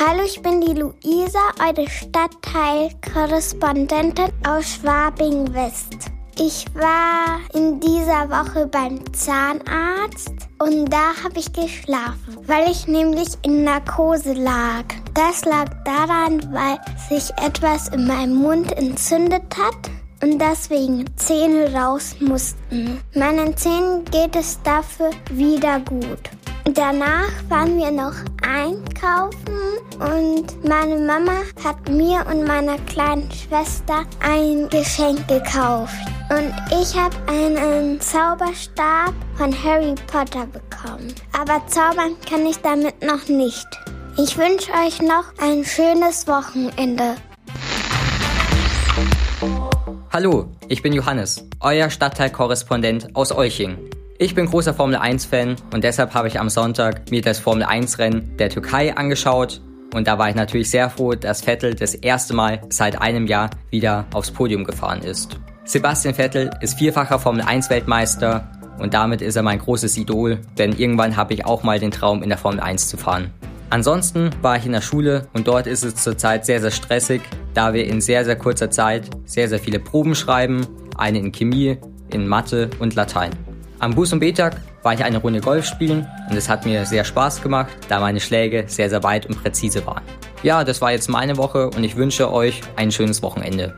Hallo, ich bin die Luisa, eure Stadtteilkorrespondentin aus Schwabing West. Ich war in dieser Woche beim Zahnarzt und da habe ich geschlafen, weil ich nämlich in Narkose lag. Das lag daran, weil sich etwas in meinem Mund entzündet hat und deswegen Zähne raus mussten. Meinen Zähnen geht es dafür wieder gut. Danach waren wir noch einkaufen und meine Mama hat mir und meiner kleinen Schwester ein Geschenk gekauft. Und ich habe einen Zauberstab von Harry Potter bekommen. Aber zaubern kann ich damit noch nicht. Ich wünsche euch noch ein schönes Wochenende. Hallo, ich bin Johannes, euer Stadtteilkorrespondent aus Euching. Ich bin großer Formel 1-Fan und deshalb habe ich am Sonntag mir das Formel 1-Rennen der Türkei angeschaut. Und da war ich natürlich sehr froh, dass Vettel das erste Mal seit einem Jahr wieder aufs Podium gefahren ist. Sebastian Vettel ist vierfacher Formel 1-Weltmeister und damit ist er mein großes Idol, denn irgendwann habe ich auch mal den Traum, in der Formel 1 zu fahren. Ansonsten war ich in der Schule und dort ist es zurzeit sehr, sehr stressig, da wir in sehr, sehr kurzer Zeit sehr, sehr viele Proben schreiben, eine in Chemie, in Mathe und Latein. Am Bus- und B-Tag war ich eine Runde Golf spielen und es hat mir sehr Spaß gemacht, da meine Schläge sehr, sehr weit und präzise waren. Ja, das war jetzt meine Woche und ich wünsche euch ein schönes Wochenende.